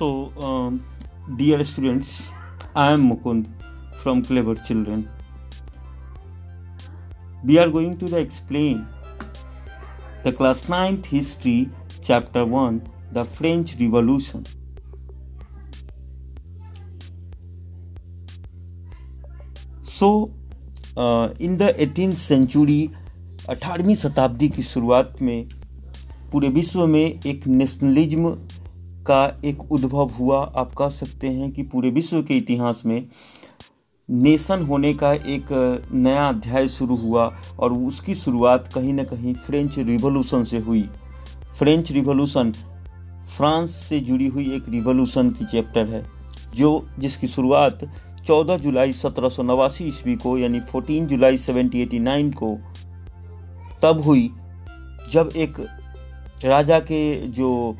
So dear students I am Mukund from clever children we are going to the explain the class ninth history chapter one the French revolution so in the eighteen century अठारहवीं शताब्दी की शुरुआत में पूरे विश्व में एक nationalism का एक उद्भव हुआ। आप कह सकते हैं कि पूरे विश्व के इतिहास में नेशन होने का एक नया अध्याय शुरू हुआ और उसकी शुरुआत कहीं ना कहीं फ्रेंच रिवॉल्यूशन से हुई। फ्रेंच रिवॉल्यूशन फ्रांस से जुड़ी हुई एक रिवॉल्यूशन की चैप्टर है, जो जिसकी शुरुआत 14 जुलाई सत्रह सौ नवासी ईस्वी को, यानी 14 जुलाई 1789 को तब हुई, जब एक राजा के जो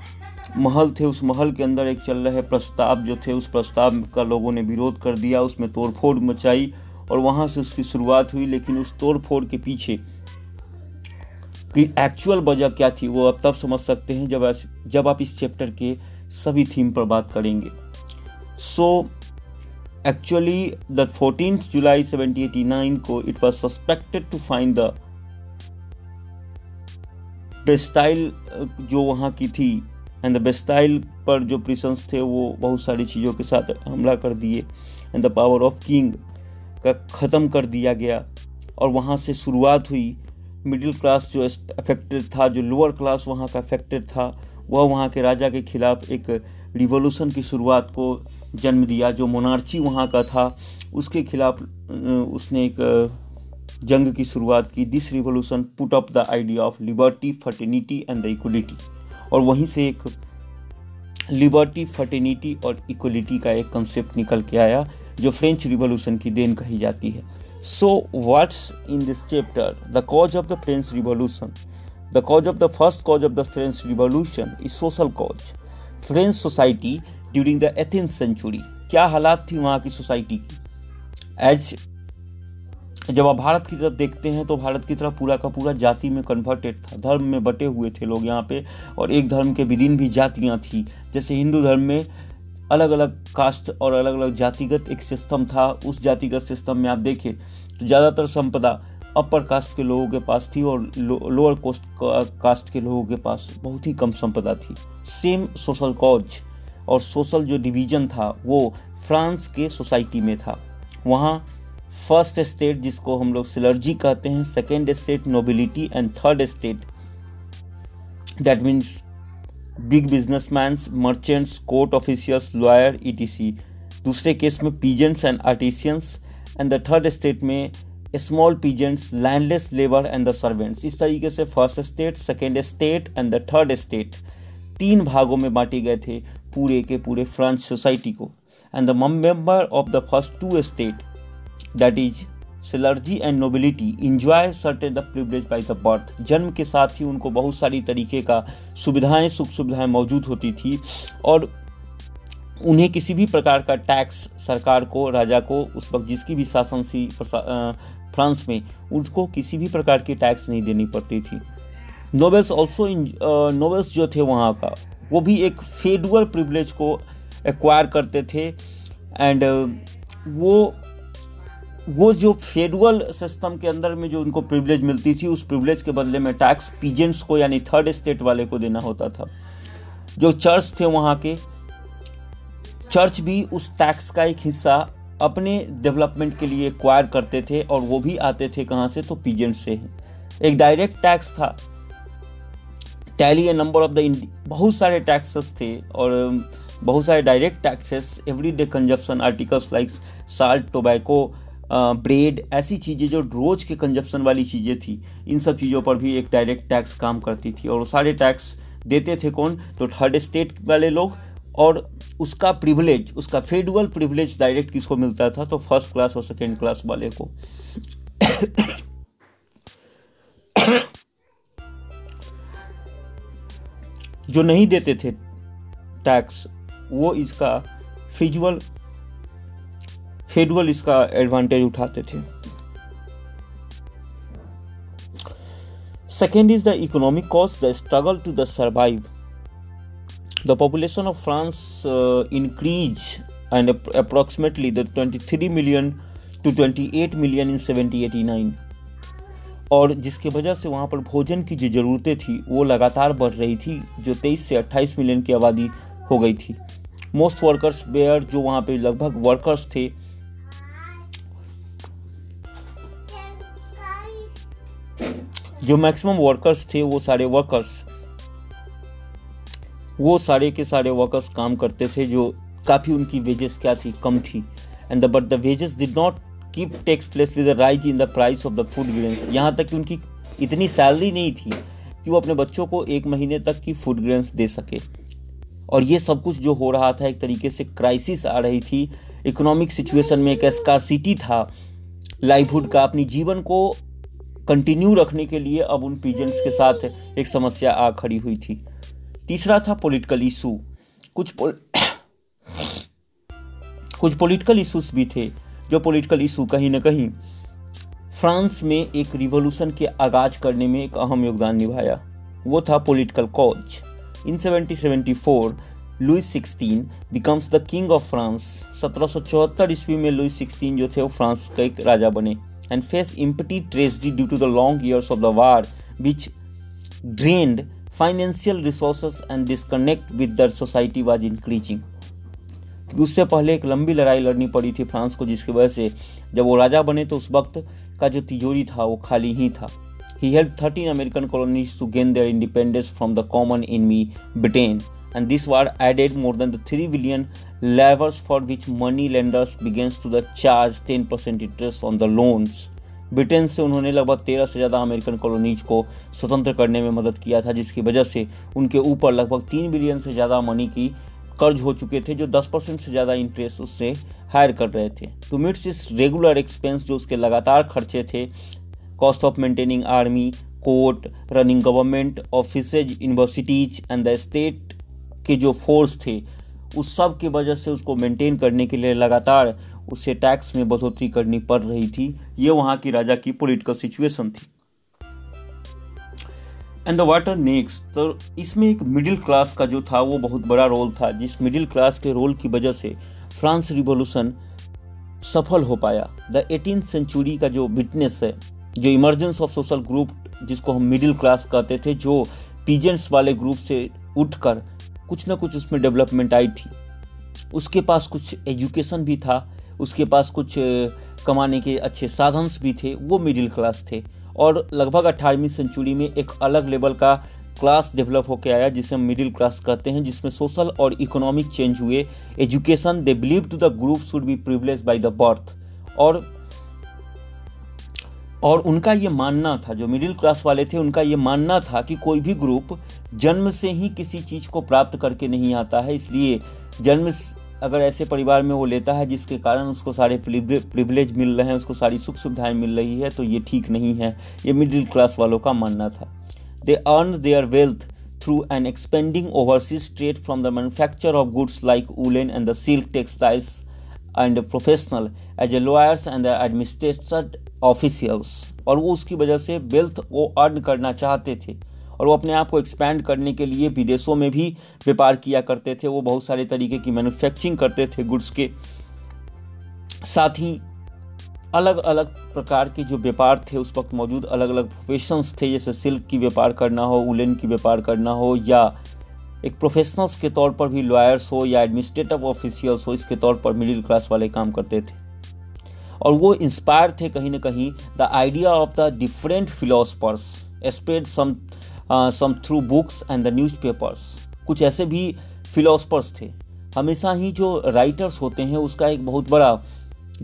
महल थे, उस महल के अंदर एक चल रहे प्रस्ताव जो थे, उस प्रस्ताव का लोगों ने विरोध कर दिया, उसमें तोड़फोड़ मचाई और वहाँ से उसकी शुरुआत हुई, लेकिन उस तोड़फोड़ के पीछे की एक्चुअल वजह क्या थी, वो आप तब समझ सकते हैं जब जब आप इस चैप्टर के सभी थीम पर बात करेंगे। So actually the fourteen July 1789 को it was suspected to find the Bastille जो वहाँ की थी एंड द बेस्टाइल पर जो प्रिसंस थे, वो बहुत सारी चीज़ों के साथ हमला कर दिए। And the power of king का ख़त्म कर दिया गया। और वहाँ से शुरुआत हुई। मिडिल क्लास जो अफेक्टेड था, जो लोअर क्लास वहाँ का अफेक्टेड था, वह वहाँ के राजा के खिलाफ एक रिवोल्यूशन की शुरुआत को जन्म दिया। जो मोनार्ची वहाँ का था, उसके खिलाफ उसने एक जंग की शुरुआत की। This revolution put up the idea of liberty fraternity and the equality और वहीं से एक लिबर्टी फर्टिनिटी और इक्वलिटी का एक कंसेप्ट निकल के आया, जो फ्रेंच रिवोल्यूशन की देन कही जाती है। So what's in this chapter the cause of the French revolution the cause of the first cause of the French revolution is social cause French society during the eighteenth century क्या हालात थी वहाँ की society की? As जब आप भारत की तरफ़ देखते हैं तो भारत की तरफ़ पूरा का पूरा जाति में कन्वर्टेड था। धर्म में बटे हुए थे लोग यहाँ पे, और एक धर्म के विदिन भी जातियाँ थी। जैसे हिंदू धर्म में अलग अलग कास्ट और अलग अलग जातिगत एक सिस्टम था। उस जातिगत सिस्टम में आप देखें तो ज़्यादातर संपदा अपर कास्ट के लोगों के पास थी और लोअर कोस्ट कास्ट के लोगों के पास बहुत ही कम संपदा थी। सेम सोशल कॉज और सोशल जो डिवीज़न था, वो फ्रांस के सोसाइटी में था। वहाँ फ़र्स्ट स्टेट जिसको हम लोग सिलर्जी कहते हैं, second state nobility and third state. That means big businessman merchants court officers lawyer ETC दूसरे केस में peasants and artisans and the third state में small peasants landless labour and the servants इस तरीके से first state second state and the third state तीन भागों में बांटे गए थे, पूरे के पूरे फ्रांस सोसाइटी को। And the member of the first two state that is clergy and nobility enjoy certain the privilege by the birth जन्म के साथ ही उनको बहुत सारी तरीके का सुविधाएँ सुख सुविधाएँ मौजूद होती थी और उन्हें किसी भी प्रकार का टैक्स सरकार को, राजा को, उस वक्त जिसकी भी शासन सी फ्रांस में उसको किसी भी प्रकार की टैक्स नहीं देनी पड़ती थी। नोबल्स ऑल्सो नोबल्स जो थे वहाँ का, वो भी एक फेडुअल प्रिवलेज को एक्वायर करते थे एंड वो वो जो फेडरल सिस्टम के अंदर में जो उनको प्रिविलेज मिलती थी, उस प्रिविलेज के बदले में टैक्स पीजेंट्स को, यानी थर्ड स्टेट वाले को देना होता था। जो चर्च थे वहाँ के चर्च भी उस टैक्स का एक हिस्सा अपने डेवलपमेंट के लिए एक्वायर करते थे और वो भी आते थे कहाँ से? तो पीजेंट से ही। एक डायरेक्ट टैक्स था। Taille a number of the बहुत सारे टैक्सेस थे और बहुत सारे direct taxes every day consumption articles like salt tobacco bread ऐसी चीज़ें जो रोज के कंजप्शन वाली चीज़ें थी, इन सब चीज़ों पर भी एक डायरेक्ट टैक्स काम करती थी। और सारे टैक्स देते थे कौन? तो थर्ड स्टेट वाले लोग, और उसका प्रिविलेज उसका फेडरल प्रिविलेज डायरेक्ट किसको मिलता था? तो फ़र्स्ट क्लास और सेकेंड क्लास वाले को। जो नहीं देते थे टैक्स वो इसका फिजुअल फेडरल इसका एडवांटेज उठाते थे। Second is the economic cost the struggle to the survive the population of France uh, increased and approximately the 23 million to 28 million in 1789 और जिसके वजह से वहाँ पर भोजन की जो ज़रूरतें थी वो लगातार बढ़ रही थी जो 23 से 28 मिलियन की आबादी हो गई थी। मोस्ट वर्कर्स बेयर जो वहाँ पे लगभग वर्कर्स थे जो मैक्सिमम वर्कर्स थे, वो सारे वर्कर्स वो सारे के सारे वर्कर्स काम करते थे जो काफ़ी उनकी वेजेस क्या थी? कम थी। And but the wages did not keep takes place with rise in the price of the food grains यहाँ तक कि उनकी इतनी सैलरी नहीं थी कि वो अपने बच्चों को एक महीने तक की फ़ूड ग्रेन्स दे सके। और ये सब कुछ जो हो रहा था, एक तरीके से क्राइसिस आ रही थी। इकोनॉमिक सिचुएशन में एक एस्कारसिटी था। लाइवहुड का, अपनी जीवन को कंटिन्यू रखने के लिए अब उन पीजेंट्स के साथ एक समस्या आ खड़ी हुई थी। तीसरा था पॉलिटिकल इशू कुछ पोल... कुछ पॉलिटिकल इश्यूज़ भी थे, जो पॉलिटिकल इशू कहीं ना कहीं फ्रांस में एक रिवॉल्यूशन के आगाज़ करने में एक अहम योगदान निभाया। वो था political cause in 1774 Louis 16 becomes the king of France सत्रह ईस्वी में लुइस 16 जो थे, वो फ्रांस का एक राजा बने। And face empty treasury due to the long years of the war which drained financial resources and disconnect with their society was increasing उससे पहले एक लंबी लड़ाई लड़नी पड़ी थी फ्रांस को, जिसकी वजह से जब वो राजा बने तो उस वक्त का जो तिजोरी था वो खाली ही था। He help thirteen American colonies to gain their independence from the common मी ब्रिटेन and this war added more than the 3 billion levers for which money lenders begins to the charge 10% interest on the loans. Britain से उन्होंने लगभग तेरह से ज़्यादा American colonies को स्वतंत्र करने में मदद किया था, जिसकी वजह से उनके ऊपर लगभग तीन बिलियन से ज़्यादा मनी की कर्ज हो चुके थे, जो 10 परसेंट से ज़्यादा इंटरेस्ट उससे हायर कर रहे थे। तो मिट्स इस रेगुलर एक्सपेंस जो उसके लगातार खर्चे थे cost of maintaining army court running government offices universities and the state के जो फोर्स थे, उस सब की वजह से उसको मेंटेन करने के लिए लगातार उसे टैक्स में बढ़ोतरी करनी पड़ रही थी। ये वहाँ की राजा की पॉलिटिकल सिचुएशन थी। एंड द वाटर नेक्स्ट तो इसमें एक मिडिल क्लास का जो था, वो बहुत बड़ा रोल था, जिस मिडिल क्लास के रोल की वजह से फ्रांस रिवोल्यूशन सफल हो पाया। द एटीन सेंचुरी का जो विटनेस है, जो इमरजेंस ऑफ़ सोशल ग्रुप जिसको हम मिडिल क्लास कहते थे, जो पीजेंट्स वाले ग्रुप से उठकर कुछ ना कुछ उसमें डेवलपमेंट आई थी। उसके पास कुछ एजुकेशन भी था, उसके पास कुछ कमाने के अच्छे साधन भी थे, वो मिडिल क्लास थे। और लगभग अट्ठारहवीं सेंचुरी में एक अलग लेवल का क्लास डेवलप होकर आया, जिसे हम मिडिल क्लास कहते हैं, जिसमें सोशल और इकोनॉमिक चेंज हुए। Education they believe to the group should be privilege by the birth और और उनका ये मानना था, जो मिडिल क्लास वाले थे, उनका ये मानना था कि कोई भी ग्रुप जन्म से ही किसी चीज़ को प्राप्त करके नहीं आता है, इसलिए जन्म अगर ऐसे परिवार में वो लेता है जिसके कारण उसको सारे प्रिविलेज मिल रहे हैं, उसको सारी सुख सुविधाएँ मिल रही है तो ये ठीक नहीं है। ये मिडिल क्लास वालों का मानना था। They earn their wealth through an expanding overseas trade from the manufacture of goods like woollen and the silk textiles and professional as a lawyers and the administrated officials और वो उसकी वजह से wealth वो अर्न करना चाहते थे। और वो अपने आप को एक्सपैंड करने के लिए विदेशों में भी व्यापार किया करते थे। वो बहुत सारे तरीके की मैन्युफैक्चरिंग करते थे गुड्स के। साथ ही अलग अलग प्रकार के जो व्यापार थे, उस वक्त मौजूद अलग अलग प्रोफेशंस थे, जैसे सिल्क की व्यापार करना हो उलन की व्यापार करना हो, या एक प्रोफेशनल्स के तौर पर भी लॉयर्स हो या एडमिनिस्ट्रेटिव ऑफिशियल्स हो, इसके तौर पर मिडिल क्लास वाले काम करते थे। और वो इंस्पायर थे कहीं ना कहीं the idea of the different philosophers spread some some through books and the newspapers कुछ ऐसे भी फिलोसफर्स थे। हमेशा ही जो राइटर्स होते हैं, उसका एक बहुत बड़ा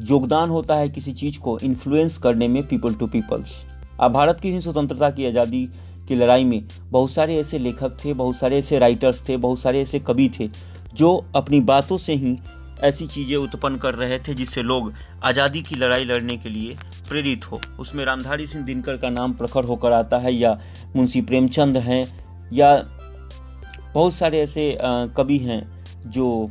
योगदान होता है किसी चीज़ को इन्फ्लुएंस करने में पीपल टू पीपल्स अब भारत की ही स्वतंत्रता की आज़ादी की लड़ाई में बहुत सारे ऐसे लेखक थे, बहुत सारे ऐसे राइटर्स थे, बहुत सारे ऐसे कवि थे, जो अपनी बातों से ही ऐसी चीज़ें उत्पन्न कर रहे थे जिससे लोग आज़ादी की लड़ाई लड़ने के लिए प्रेरित हो। उसमें रामधारी सिंह दिनकर का नाम प्रखर होकर आता है, या मुंशी प्रेमचंद हैं, या बहुत सारे ऐसे कवि हैं जो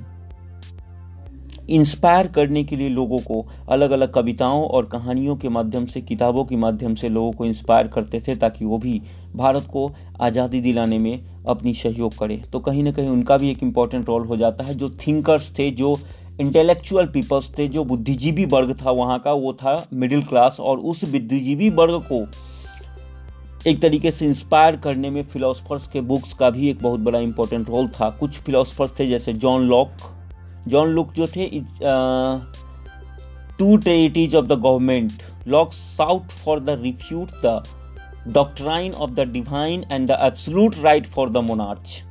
इंस्पायर करने के लिए लोगों को अलग अलग कविताओं और कहानियों के माध्यम से, किताबों के माध्यम से लोगों को इंस्पायर करते थे ताकि वो भी भारत को आज़ादी दिलाने में अपनी सहयोग करे। तो कहीं ना कहीं उनका भी एक इंपॉर्टेंट रोल हो जाता है। जो थिंकर्स थे, जो इंटेलेक्चुअल पीपल्स थे, जो बुद्धिजीवी वर्ग था, वहाँ का वो था मिडिल क्लास और उस बुद्धिजीवी वर्ग को एक तरीके से इंस्पायर करने में फिलोसफर्स के बुक्स का भी एक बहुत बड़ा इंपॉर्टेंट रोल था। कुछ फिलोसफर्स थे जैसे जॉन लॉक जॉन लुक जो थे two treatises of the government Locke sought for the refute the doctrine of the divine and the absolute right for the monarch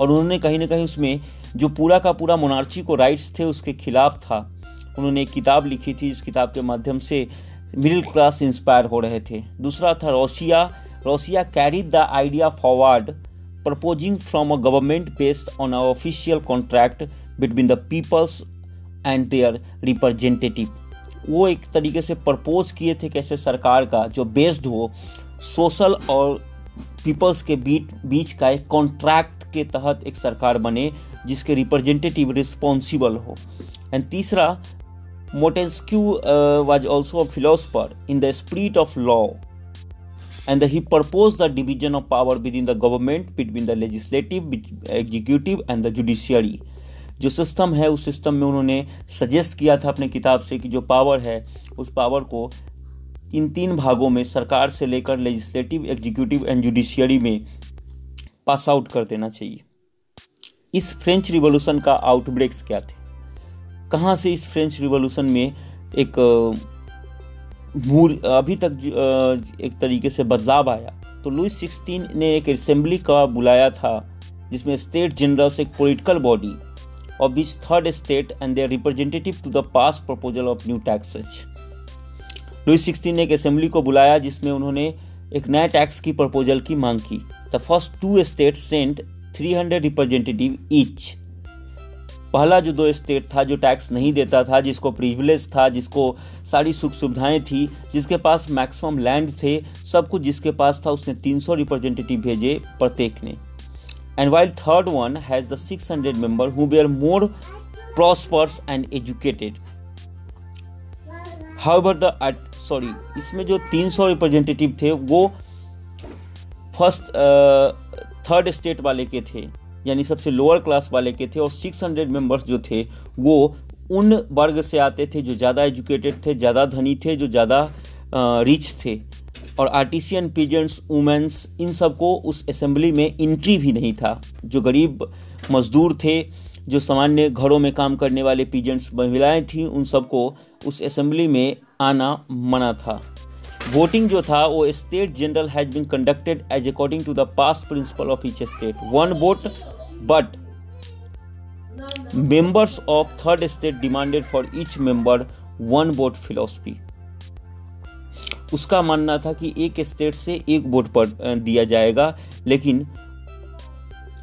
और उन्होंने कहीं ना कहीं उसमें जो पूरा का पूरा मोनार्ची को राइट्स थे, उसके खिलाफ था। उन्होंने एक किताब लिखी थी, इस किताब के माध्यम से मिडिल क्लास इंस्पायर हो रहे थे। दूसरा था Rousseau Rousseau carried the idea forward proposing from a government based on a official contract between the peoples and their representative वो एक तरीके से प्रपोज किए थे कैसे सरकार का, जो बेस्ड हो सोशल और पीपल्स के बीच बीच का एक कॉन्ट्रैक्ट के तहत एक सरकार बने, जिसके रिप्रेजेंटेटिव रिस्पॉन्सिबल हो। एंड तीसरा Montesquieu was also philosopher in the spirit of law and he proposed the division of power within the government, between the legislative executive and the judiciary. जो सिस्टम है, उस सिस्टम में उन्होंने suggest किया था अपने किताब से कि जो पावर है, उस पावर को इन तीन भागों में सरकार से लेकर लेजिस्लेटिव एग्जीक्यूटिव एंड जुडिशियरी में पास आउट कर देना चाहिए। इस फ्रेंच रिवॉल्यूशन का आउटब्रेक्स क्या थे? कहाँ से इस फ्रेंच रिवॉल्यूशन में एक मूर, अभी तक एक तरीके से बदलाव आया? तो लुइस सिक्सटीन ने एक असेंबली का बुलाया था, जिसमें स्टेट जनरल्स एक political body of which third state and their representative to the past proposal of new taxes. Louis sixteen ने एक असेंबली को बुलाया जिसमें उन्होंने एक नए टैक्स की प्रपोजल की मांग की। The first two state sent 300 representative each पहला जो दो स्टेट था जो टैक्स नहीं देता था, जिसको प्रिविलेज था, जिसको सारी सुख सुविधाएँ थी, जिसके पास मैक्सिमम लैंड थे, सब कुछ जिसके पास था, उसने 300 रिप्रेजेंटेटिव भेजे प्रत्येक ने। And while third one has the 600 member who were more prosperous and educated. However, the at, sorry, इसमें जो 300 रिप्रेजेंटेटिव थे, वो फ़र्स्ट थर्ड स्टेट वाले के थे, यानी सबसे लोअर क्लास वाले के थे, और 600 मेंबर्स जो थे, वो उन वर्ग से आते थे जो ज़्यादा एजुकेटेड थे, ज़्यादा धनी थे, जो ज़्यादा रिच थे। और आर्टिसियन पीजेंट्स वुमेंस इन सबको उस असेंबली में इंट्री भी नहीं था। जो गरीब मजदूर थे, जो सामान्य घरों में काम करने वाले पीजेंट्स महिलाएँ थीं, उन सबको उस असेंबली में आना मना था। वोटिंग जो था, वो state general has been conducted as according to the past principle of each state. One vote, but members of third state demanded for each member one vote philosophy. उसका मानना था कि एक स्टेट से एक वोट पर दिया जाएगा, लेकिन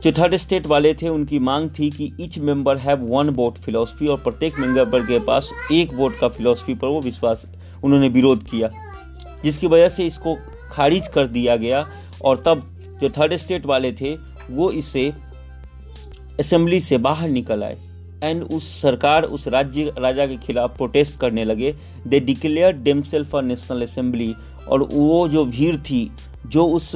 जो थर्ड स्टेट वाले थे, उनकी मांग थी कि each member have one vote philosophy और प्रत्येक मेंबर के पास एक वोट का फिलोसफी पर वो विश्वास, उन्होंने विरोध किया। जिसकी वजह से इसको खारिज कर दिया गया और तब जो थर्ड स्टेट वाले थे, वो इसे असेंबली से बाहर निकल आए। एंड उस सरकार उस राज्य राजा के खिलाफ प्रोटेस्ट करने लगे। They declare themselves for national assembly और वो जो भीड़ थी, जो उस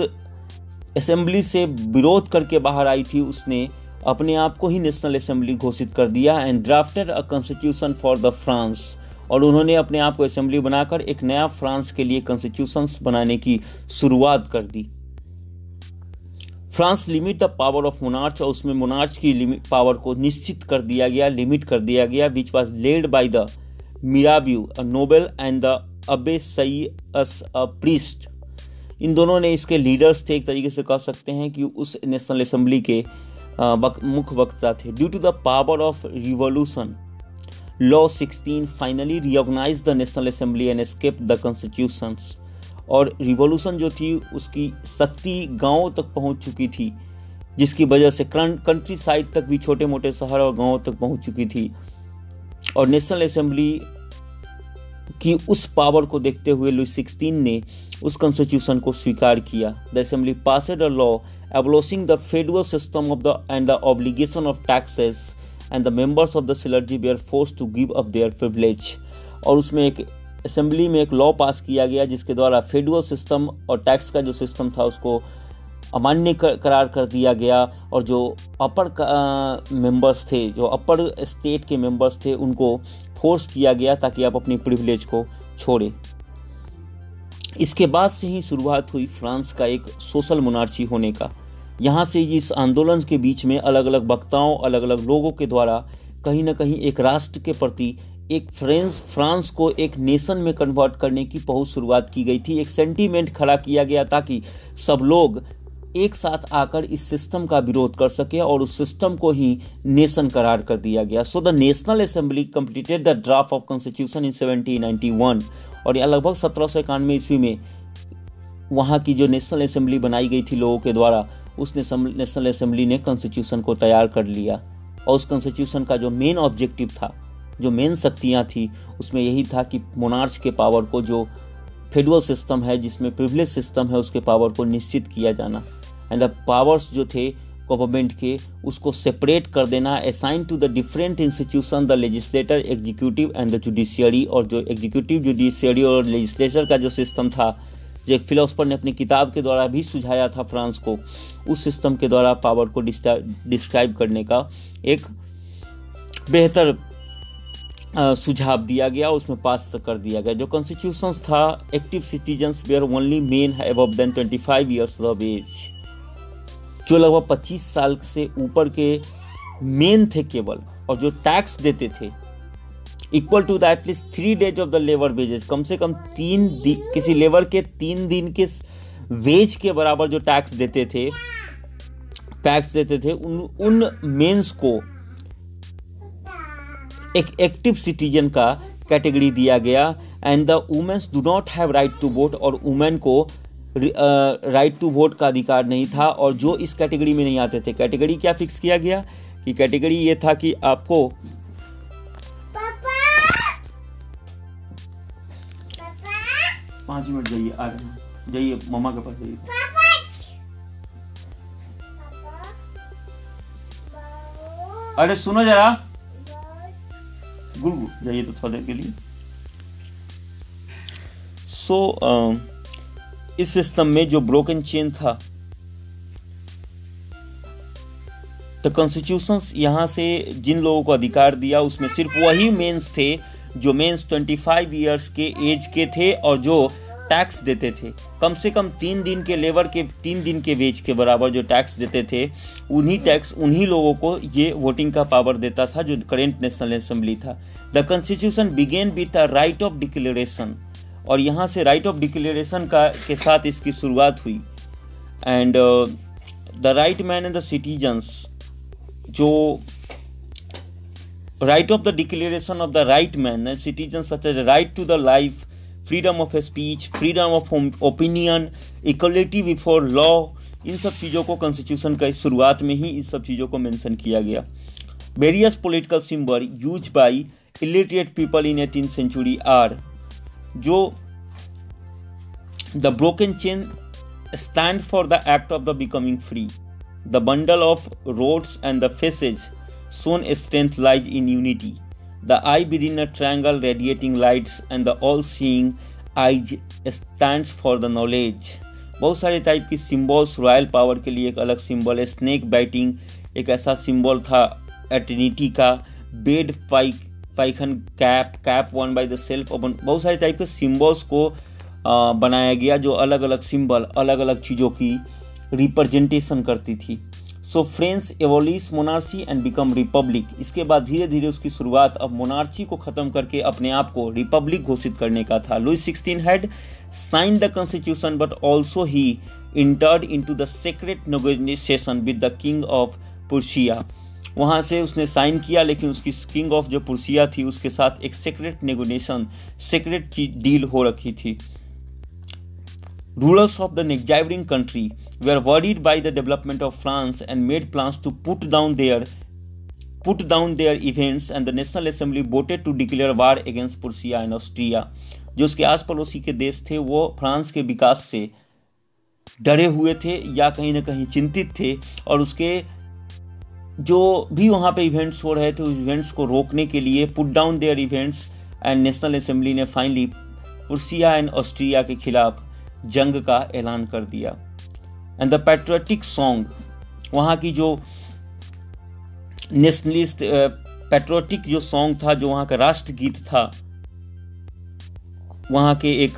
असेंबली से विरोध करके बाहर आई थी, उसने अपने आप को ही नेशनल असेंबली घोषित कर दिया and drafted a constitution for the France और उन्होंने अपने आप को असेंबली बनाकर एक नया फ्रांस के लिए कॉन्स्टिट्यूशन बनाने की शुरुआत कर दी। France limit the power of monarch और उसमें मोनार्च की लिमिट पावर को निश्चित कर दिया गया, लिमिट कर दिया गया which was led by the Mirabeau a noble and the Abbe Sieyes a priest इन दोनों ने इसके लीडर्स थे, एक तरीके से कह सकते हैं कि उस नेशनल असेंबली के मुख्य वक्ता थे। Due to the power of revolution Louis 16 finally reorganise the national assembly and escape the constitutions और रिवॉल्यूशन जो थी उसकी शक्ति गाँव तक पहुँच चुकी थी, जिसकी वजह से कंट्री साइड तक भी छोटे मोटे शहर और गाँव तक पहुँच चुकी थी। और नेशनल असेंबली की उस पावर को देखते हुए लुइस सिक्सटीन ने उस कॉन्स्टिट्यूशन को स्वीकार किया। The assembly passed a law abolishing the federal system of the and the obligation of taxes and the members of the clergy were force to give up their privilege और उसमें एक assembly में एक law पास किया गया जिसके द्वारा federal system और टैक्स का जो सिस्टम था उसको अमान्य करार कर दिया गया और जो अपर मेंबर्स थे, जो अपर स्टेट के मेंबर्स थे, उनको फोर्स किया गया ताकि आप अपनी प्रिविलेज को छोड़ें। इसके बाद से ही शुरुआत हुई फ्रांस का एक सोशल मोनार्ची होने का। यहाँ से इस आंदोलन के बीच में अलग अलग वक्ताओं अलग अलग लोगों के द्वारा कहीं ना कहीं एक राष्ट्र के प्रति एक फ्रेंस, फ्रांस को एक नेशन में कन्वर्ट करने की बहुत शुरुआत की गई थी। एक सेंटीमेंट खड़ा किया गया ताकि सब लोग एक साथ आकर इस सिस्टम का विरोध कर सके और उस सिस्टम को ही नेशन करार कर दिया गया। So the national assembly completed the draft of constitution in 1791 और यह लगभग सत्रह सौ इक्यानवे ईस्वी में वहाँ की जो नेशनल असेंबली बनाई गई थी लोगों के द्वारा, उस नेशनल असेंबली ने कॉन्स्टिट्यूशन को तैयार कर लिया और उस कॉन्स्टिट्यूशन का जो मेन ऑब्जेक्टिव था जो मेन शक्तियाँ थी, उसमें यही था कि मोनार्च के पावर को जो फेडरल सिस्टम है, जिसमें प्रिविलेज सिस्टम है, उसके पावर को निश्चित किया जाना। एंड द पावर्स जो थे गवर्नमेंट के, उसको सेपरेट कर देना assign to the different institution the legislator executive and the judiciary और जो एग्जीक्यूटिव जुडिशियरी और लेजिस्लेचर का जो सिस्टम था, जो एक फिलोसफर ने अपनी किताब के द्वारा भी सुझाया था फ्रांस को, उस सिस्टम के द्वारा पावर को डिस्क्राइब करने का एक बेहतर सुझाव दिया गया, उसमें पास कर दिया गया। जो कॉन्स्टिट्यूशन था active citizens were only men above than 25 years of age जो लगभग 25 साल से ऊपर के मेन थे केवल, और जो टैक्स देते थे equal to the at least three days of the labour wages कम से कम तीन किसी लेबर के तीन दिन के वेज के बराबर जो टैक्स देते थे टैक्स देते थे, उन उन मेंस को एक एक्टिव सिटीजन का कैटेगरी दिया गया and the womens do not have right to vote और वुमेन को राइट टू वोट का अधिकार नहीं था और जो इस कैटेगरी में नहीं आते थे कैटेगरी क्या फिक्स किया गया? कि कैटेगरी ये था कि आपको पाँच मिनट जाइए आ रहे जाइए मामा के पास जाइए। अरे सुनो जरा। गुड़गुड़ जाइए तो थोड़ा देर के लिए। सो so, uh, इस सिस्टम में जो ब्रोकन चेन था द कॉन्स्टिट्यूशन यहाँ से जिन लोगों को अधिकार दिया उसमें सिर्फ़ वही मेंस थे जो मेंस 25 इयर्स के एज के थे और जो टैक्स देते थे। कम से कम तीन दिन के लेबर के, तीन दिन के वेज के बराबर जो टैक्स देते थे, उन्हीं टैक्स, उन्हीं लोगों को ये वोटिंग का पावर देता था जो करेंट नेशनल असेंबली था। The constitution began with the right of declaration और यहाँ से राइट ऑफ़ डिक्लेरेशन का, के साथ इसकी शुरुआत हुई। And the right man and the citizens जो right of the declaration of the right man citizen such as right to the life freedom of speech freedom of opinion equality before law इन सब चीज़ों को constitution का शुरुआत में ही इन सब चीज़ों को मेंशन किया गया various political symbol use by illiterate people in eighteen century are जो the broken chain stand for the act of the becoming free. The bundle of roads and the faces shown strength lies in unity. The eye within a triangle radiating lights and the all-seeing eyes stands for the knowledge. बहुत सारे type की symbols royal power के लिए एक अलग symbol है। Snake batting एक ऐसा सिंबल था एटर्निटी का। Bed pike Phrygian cap cap worn by the self open बहुत सारे टाइप के सिम्बल्स को आ, बनाया गया जो अलग अलग सिंबल अलग अलग चीज़ों की रिप्रेजेंटेशन करती थी। So French abolish monarchy and become republic इसके बाद धीरे धीरे उसकी शुरुआत अब मोनार्ची को ख़त्म करके अपने आप को रिपब्लिक घोषित करने का था। Louis sixteen had sign the constitution but also he entered into the secret negotiation with the king of Prussia वहाँ से उसने साइन किया, लेकिन उसकी किंग ऑफ़ जो पुरसिया थी, उसके साथ एक सेक्रेट नेगोनेशन सेक्रेट की डील हो रखी थी। Rulers of the neighbouring country are worried by the development of France and made plans to put down their put down their events and the national assembly voted to declare war against Prussia and Austria जो उसके आस पड़ोसी के देश थे, वो France के विकास से डरे हुए थे या कहीं ना कहीं चिंतित थे और उसके जो भी वहाँ पे इवेंट्स हो रहे थे, उस इवेंट्स को रोकने के लिए put down their events and national assembly ने फाइनली पुरसिया एंड ऑस्ट्रिया के खिलाफ जंग का ऐलान कर दिया। एंड द पैट्रियोटिक सॉन्ग वहाँ की जो नेशनलिस्ट पैट्रियोटिक जो सॉन्ग था, जो वहाँ का राष्ट्रगीत था, वहाँ के एक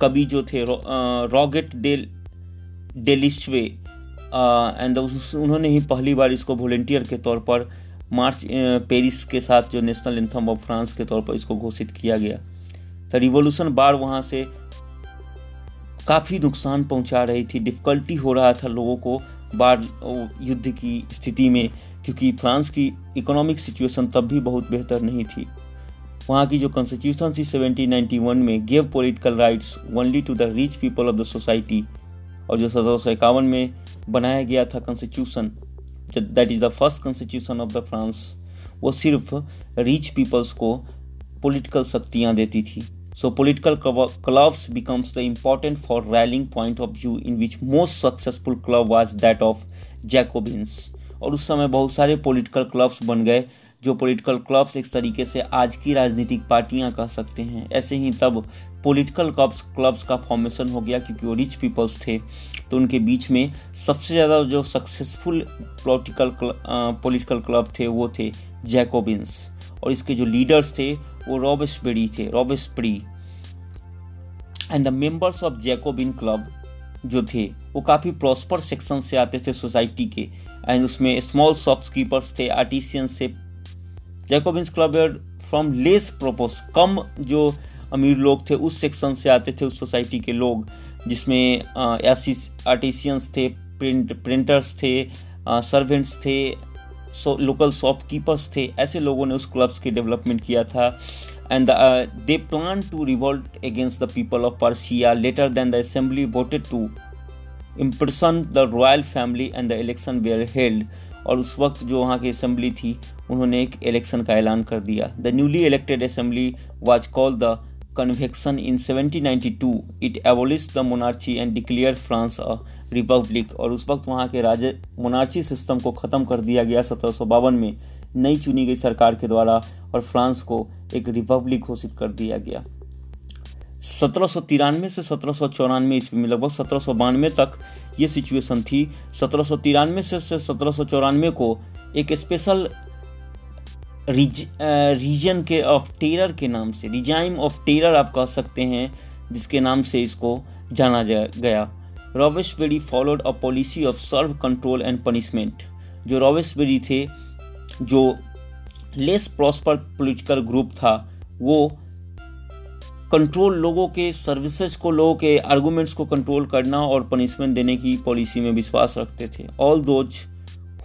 कवि जो थे रॉगेट डेल डेलिस्वे एंड उन्होंने ही पहली बार इसको वॉल्टियर के तौर पर मार्च पेरिस के साथ जो नेशनल एंथम ऑफ़ फ्रांस के तौर पर इसको घोषित किया गया। तो रिवोल्यूशन बार वहाँ से काफ़ी नुकसान पहुँचा रही थी। डिफ़िकल्टी हो रहा था लोगों को बार युद्ध की स्थिति में, क्योंकि फ्रांस की इकोनॉमिक सिचुएशन तब भी बहुत बेहतर नहीं थी। वहाँ की जो कॉन्स्टिट्यूशन थी 1791 में give political rights only to the rich people of the society और जो सत्रह सौ इक्यावन में बनाया गया था constitution that is the first constitution of the France वो सिर्फ़ रिच पीपल्स को पॉलिटिकल शक्तियाँ देती थी। So political clubs becomes the important for rallying point of view in which most successful club was that of Jacobins और उस समय बहुत सारे पॉलिटिकल क्लब्स बन गए, जो पॉलिटिकल क्लब्स एक तरीके से आज की राजनीतिक पार्टियाँ कह सकते हैं। ऐसे ही तब पॉलिटिकल क्लब्स क्लब्स का फॉर्मेशन हो गया क्योंकि वो रिच पीपल्स थे। तो उनके बीच में सबसे ज़्यादा जो सक्सेसफुल पॉलिटिकल पॉलिटिकल क्लब थे, वो थे जैकोबिन्स और इसके जो लीडर्स थे, वो रॉबेस्पेरी थे Robespierre and the members of Jacobin club जो थे, वो काफ़ी प्रॉस्पर सेक्शन से आते थे सोसाइटी के. एंड उसमें स्मॉल शॉपकीपर्स थे आर्टिसियंस थे. Jacobins club from less prosperous कम जो अमीर लोग थे, उस सेक्शन से आते थे उस सोसाइटी के लोग, जिसमें आर्टिसियंस थे प्रिंट प्रिंटर्स थे सर्वेंट्स थे लोकल शॉपकीपर्स थे, ऐसे लोगों ने उस क्लब्स की डेवलपमेंट किया था। And they plan to revolt against the people of Persia later then the assembly voted to imprison the royal family and the election were held और उस वक्त जो वहाँ की असेंबली थी, उन्होंने एक इलेक्शन का ऐलान कर दिया। The newly elected assembly was called the convention in 1792 it abolish the monarchy and declare France a republic और उस वक्त वहाँ के राज मोनार्ची सिस्टम को ख़त्म कर दिया गया सत्रह में। नई चुनी गई सरकार के द्वारा और फ्रांस को एक रिपब्लिक घोषित कर दिया गया। सत्रह सौ तिरानवे से सत्रह सौ चौरानवे ईस्वी में लगभग सत्रह सौ बानवे तक ये सिचुएशन थी। सत्रह सौ से, से सत्रह सौ चौरानवे को एक स्पेशल रीजन के ऑफ़ टेरर के नाम से रिजाइम ऑफ़ टेरर आप कह सकते हैं, जिसके नाम से इसको जाना जा, गया। Robespierre followed a policy of severe control and punishment जो रॉबेस्बेरी थे, जो लेस प्रॉस्पर पॉलिटिकल ग्रुप था, वो कंट्रोल लोगों के सर्विसेज़ को, लोगों के आर्गूमेंट्स को कंट्रोल करना और पनिशमेंट देने की पॉलिसी में विश्वास रखते थे। All those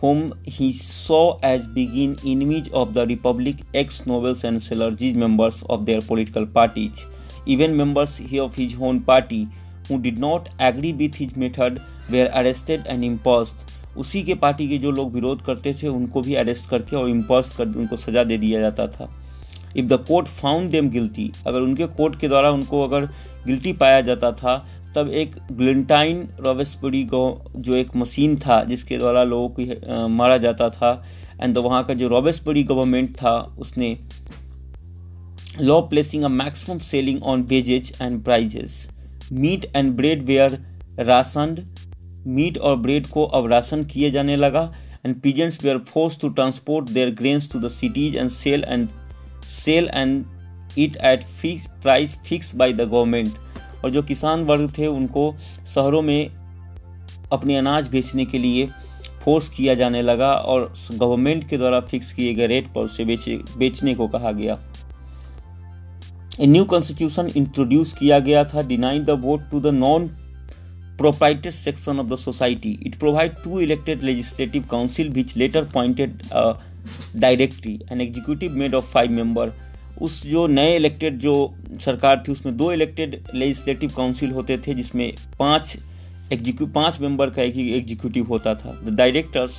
whom he saw as being enemies of the republic ex-nobles and clergy members of their political parties even members of his own party who did not agree with his method were arrested and imposed उसी के party के जो लोग विरोध करते थे उनको भी अरेस्ट करके और इम्पोज कर उनको सजा दे दिया जाता था if the court found them guilty अगर उनके कोर्ट के द्वारा उनको अगर गिल्टी पाया जाता था तब एक ग्लिंटाइन रॉबेस्परी जो एक मशीन था, जिसके द्वारा लोगों को मारा जाता था। एंड वहाँ का जो रॉबेस्परी गवर्नमेंट था, उसने law placing a maximum ceiling on wages and prices meat and bread were ration meat और ब्रेड को अब राशन किए जाने लगा। And peasants were force to transport their grains to the cities and sell and sell and it at fix price fix by the government और जो किसान वर्ग थे, उनको शहरों में अपने अनाज बेचने के लिए फोर्स किया जाने लगा और गवर्नमेंट के द्वारा फिक्स किए गए रेट पर उसे बेचे, बेचने को कहा गया। ए न्यू कॉन्स्टिट्यूशन इंट्रोड्यूस किया गया था denying the vote to the non propertied section of the society it provide to elected legislative council which later pointed directory an executive made of five members उस जो नए elected जो सरकार थी, उसमें दो इलेक्टेड लेजिस्लेटिव काउंसिल होते थे, जिसमें पाँच एग्जीक्यू पाँच मेंबर का एक एग्जीक्यूटिव होता था। The directors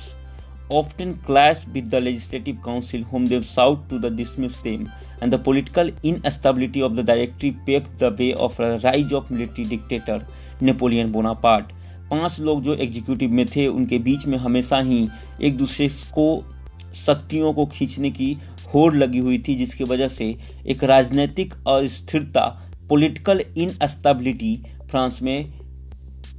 often clash with the legislative council whom they sought to the dismiss them and the political instability of the directive paved the way of rise of military dictator Napoleon Bonaparte पाँच लोग जो executive में थे, उनके बीच में हमेशा ही एक दूसरे को, शक्तियों को खींचने की होड़ लगी हुई थी, जिसकी वजह से एक राजनीतिक अस्थिरता पॉलिटिकल इनस्टेबिलिटी फ्रांस में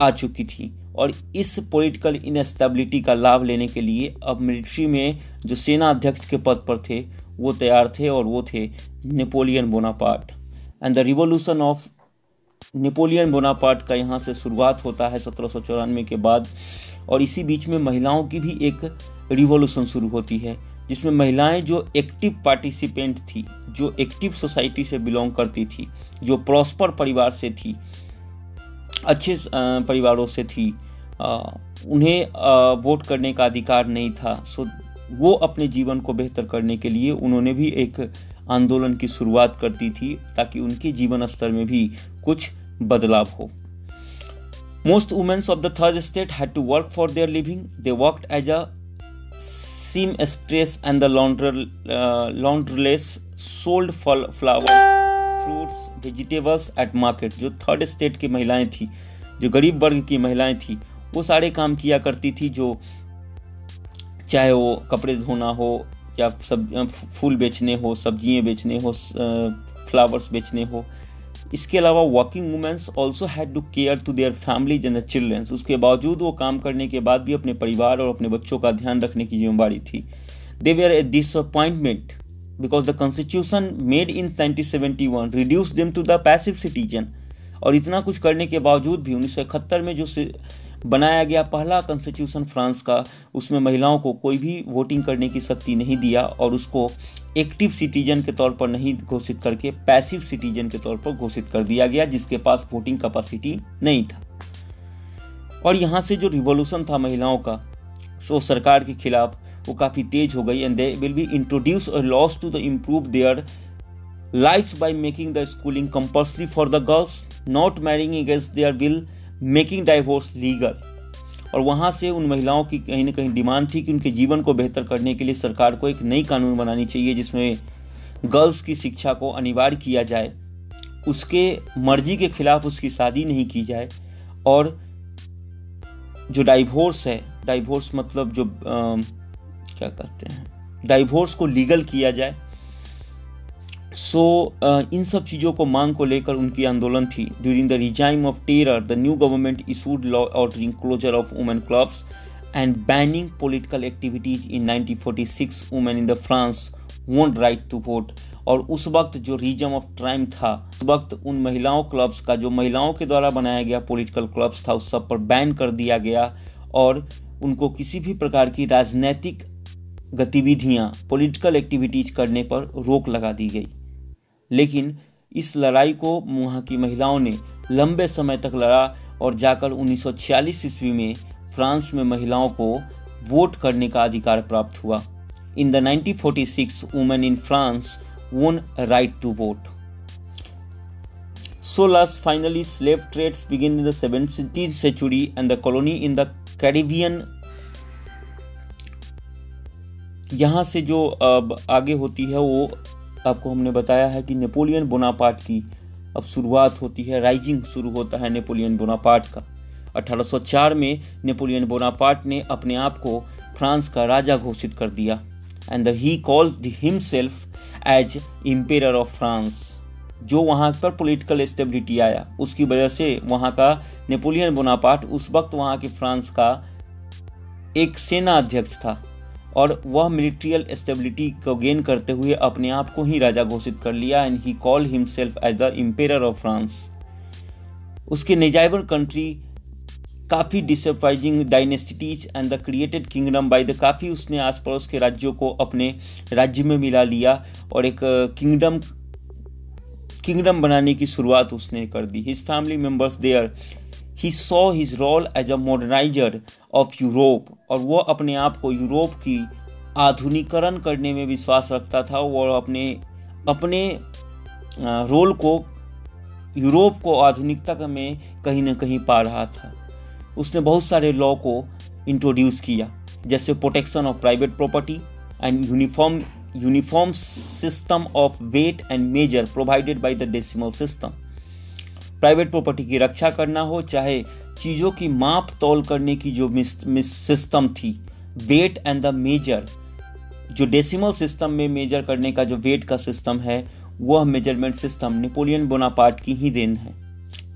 आ चुकी थी। और इस पॉलिटिकल इनस्टेबिलिटी का लाभ लेने के लिए अब मिलिट्री में जो सेना अध्यक्ष के पद पर थे, वो तैयार थे और वो थे Napoleon Bonaparte. And the revolution of Napoleon Bonaparte का यहाँ से शुरुआत होता है सत्रह सौ चौरानवे के बाद, और इसी बीच में महिलाओं की भी एक रिवोल्यूशन शुरू होती है। जिसमें महिलाएँ जो एक्टिव पार्टिसिपेंट थी, जो एक्टिव सोसाइटी से बिलोंग करती थी, जो प्रॉस्पर परिवार से थी, अच्छे परिवारों से थी उन्हें वोट करने का अधिकार नहीं था सो वो अपने जीवन को बेहतर करने के लिए उन्होंने भी एक आंदोलन की शुरुआत करती थी ताकि उनके जीवन स्तर में भी कुछ बदलाव हो। Most womens of the third state had to work for their living they worked as a seamstress and the laundry, uh, laundress sold flowers fruits vegetables at market जो थर्ड स्टेट की महिलाएँ थी जो गरीब वर्ग की महिलाएँ थी वो सारे काम किया करती थी जो चाहे वो कपड़े धोना हो या सब फूल बेचने हो सब्ज़ियाँ बेचने हो फ्लावर्स बेचने हो इसके अलावा working womens also had to care to their families and the childrens उसके बावजूद वो काम करने के बाद भी अपने परिवार और अपने बच्चों का ध्यान रखने की जिम्मेवारी थी। They were a disappointment because the constitution made in 1971 reduce them to the passive citizen और इतना कुछ करने के बावजूद भी उन्नीस सौ इकहत्तर में जो बनाया गया पहला कॉन्स्टिट्यूशन फ्रांस का, उसमें महिलाओं को कोई भी वोटिंग करने की शक्ति नहीं दिया और उसको एक्टिव सिटीजन के तौर पर नहीं घोषित करके, पैसिव सिटीजन के तौर पर घोषित कर दिया गया, जिसके पास वोटिंग कैपेसिटी नहीं था। और यहाँ से जो रिवॉल्यूशन था महिलाओं का, वो सरकार के खिलाफ वो काफ़ी तेज हो गई and they will be introduce laws to the improve their life by making the schooling compulsory for the girls not marrying against their will making divorce legal और वहाँ से उन महिलाओं की कहीं ना कहीं डिमांड थी कि उनके जीवन को बेहतर करने के लिए सरकार को एक नई कानून बनानी चाहिए जिसमें गर्ल्स की शिक्षा को अनिवार्य किया जाए उसके मर्ज़ी के खिलाफ उसकी शादी नहीं की जाए और जो डाइवोर्स है डाइवोर्स मतलब जो आ, क्या कहते हैं डाइवोर्स को लीगल किया जाए सो so, uh, इन सब चीज़ों को मांग को लेकर उनकी आंदोलन थी। During the regime of terror the new government issued law ordering closure of women clubs and banning political activities in 1946 women in the France won right to vote और उस वक्त जो रीजम ऑफ़ ट्राइम था उस वक्त उन महिलाओं क्लब्स का जो महिलाओं के द्वारा बनाया गया पॉलिटिकल क्लब्स था उस सब पर बैन कर दिया गया। और उनको किसी भी प्रकार की राजनैतिक गतिविधियाँ पॉलिटिकल एक्टिविटीज़ करने पर रोक लगा दी गई। लेकिन इस लड़ाई को वहाँ की महिलाओं ने लंबे समय तक लड़ा और जाकर 1946 ईस्वी में फ्रांस में महिलाओं को वोट करने का अधिकार प्राप्त हुआ। In the 1946 women in France won right to vote last, finally, slave trades begin in the 17th century and the colony in the Caribbean. यहाँ से जो आगे होती है वो आपको हमने बताया है कि नेपोलियन बोनापार्ट की अब शुरुआत होती है, राइजिंग शुरू होता है नेपोलियन बोनापार्ट का। 1804 में नेपोलियन बोनापार्ट ने अपने आप को फ्रांस का राजा घोषित कर दिया। And he called himself as emperor of France जो वहाँ पर पॉलिटिकल स्टेबिलिटी आया। उसकी वजह से वहाँ का नेपोलियन बोनापार्ट उस वक्त वहाँ के फ्रांस का एक सेना अध्यक्ष था। और वह मिलिट्रियल स्टेबिलिटी को गेन करते हुए अपने आप को ही राजा घोषित कर लिया and he call himself as the emperor of France उसके नेजाइबर कंट्री काफ़ी dispossessing dynasties and the created kingdom by the काफ़ी उसने आस पड़ोस के राज्यों को अपने राज्य में मिला लिया और एक किंगडम किंगडम बनाने की शुरुआत उसने कर दी। His family members their he saw his role as a moderniser of Europe और वह अपने आप को यूरोप की आधुनिकरण करने में विश्वास रखता था और अपने अपने रोल को यूरोप को आधुनिकता में कहीं ना कहीं पा रहा था। उसने बहुत सारे लॉ को इंट्रोड्यूस किया, जैसे protection of private property and uniform uniform system of weight and measure provided by the decimal system private property की रक्षा करना हो, चाहे चीज़ों की माप तोल करने की जो सिस्टम थी, वेट एंड द मेजर, जो डेसिमल सिस्टम में मेजर करने का जो वेट का सिस्टम है, वह मेज़रमेंट सिस्टम नेपोलियन बोनापार्ट की ही देन है।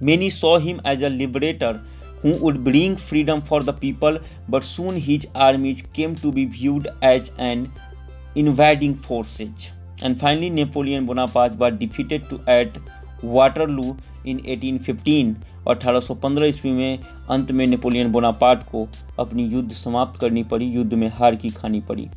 Many saw him as a liberator, who would bring freedom for the people, but soon his armies came to be viewed as an invading forces. And finally Napoleon Bonaparte were defeated to at Waterloo in 1815 और 1815 ईस्वी में अंत में Napoleon Bonaparte को अपनी युद्ध समाप्त करनी पड़ी, युद्ध में हार की खानी पड़ी।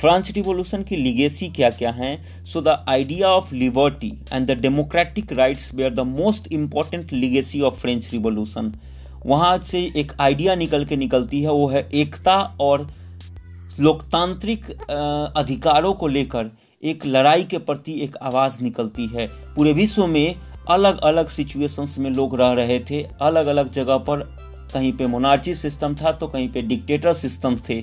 फ्रांस रिवोल्यूशन की लिगेसी क्या क्या हैं? So the idea of liberty and the democratic rights were the most important legacy of French revolution वहाँ से एक आइडिया निकल के निकलती है, वो है एकता और लोकतांत्रिक अधिकारों को लेकर। एक लड़ाई के प्रति एक आवाज़ निकलती है। पूरे विश्व में अलग अलग सिचुएशंस में लोग रह रहे थे। अलग अलग जगह पर कहीं पे मोनार्ची सिस्टम था तो कहीं पे डिक्टेटर सिस्टम थे।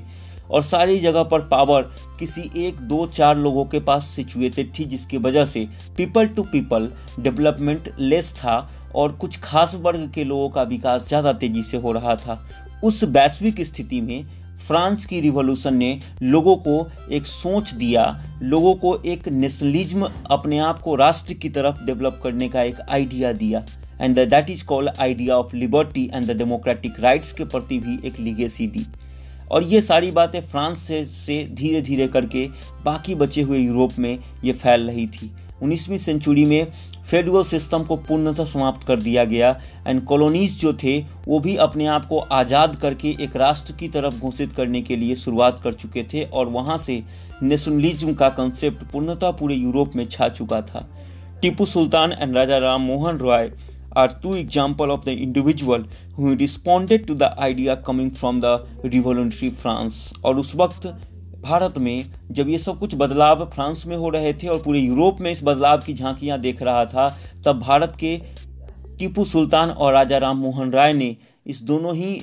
और सारी जगह पर पावर किसी एक, दो, चार लोगों के पास सिचुएटेड थी, जिसकी वजह से people to people development less था और कुछ खास वर्ग के लोगों का विकास ज़्यादा तेज़ी से हो रहा था। उस वैश्विक स्थिति में फ्रांस की रिवॉल्यूशन ने लोगों को एक सोच दिया, लोगों को एक नेशनलिज्म अपने आप को राष्ट्र की तरफ़ डेवलप करने का एक आइडिया दिया। And that is called idea of liberty and the democratic rights के प्रति भी एक लीगेसी दी। और ये सारी बातें फ्रांस से से धीरे धीरे करके बाकी बचे हुए यूरोप में ये फैल रही थी। 19वीं सेंचुरी में फेडरल सिस्टम को पूर्णतः समाप्त कर दिया गया एंड कॉलोनीज जो थे, वो भी अपने आप को आज़ाद करके एक राष्ट्र की तरफ़ घोषित करने के लिए शुरुआत कर चुके थे और वहाँ से नेशनलिज्म का कंसेप्ट पूर्णतः पूरे यूरोप में छा चुका था। Tipu Sultan and Raja Ram Mohan Roy are two examples of the individual who responded to the idea coming from the revolutionary France और उस वक्त भारत में जब ये सब कुछ बदलाव फ्रांस में हो रहे थे और पूरे यूरोप में इस बदलाव की झांकियाँ देख रहा था, तब भारत के टीपू सुल्तान और राजा राम मोहन राय ने इस दोनों ही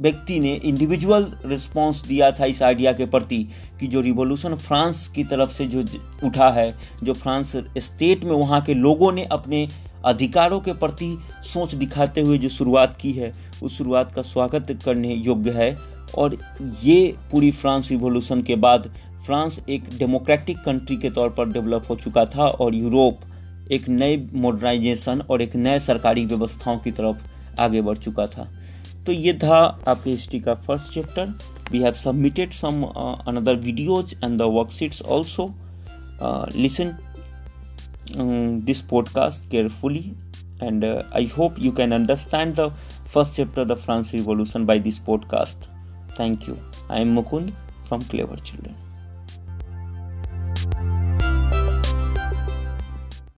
व्यक्ति ने इंडिविजुअल रिस्पांस दिया था इस आइडिया के प्रति कि जो रिवॉल्यूशन फ्रांस की तरफ़ से जो उठा है, जो फ्रांस स्टेट में वहाँ के लोगों ने अपने अधिकारों के प्रति सोच दिखाते हुए जो शुरुआत की है, उस शुरुआत का स्वागत करने योग्य है। और ये पूरी फ्रांस रिवोल्यूशन के बाद फ्रांस एक डेमोक्रेटिक कंट्री के तौर पर डेवलप हो चुका था और यूरोप एक नए मॉडर्नाइजेशन और एक नए सरकारी व्यवस्थाओं की तरफ़ आगे बढ़ चुका था। तो ये था आपके हिस्ट्री का first chapter we have submitted some another videos and the worksheets also listen this podcast carefully i hope you can understand the first chapter of the france revolution by this podcast. Thank you. I am Mukund from Clever Children.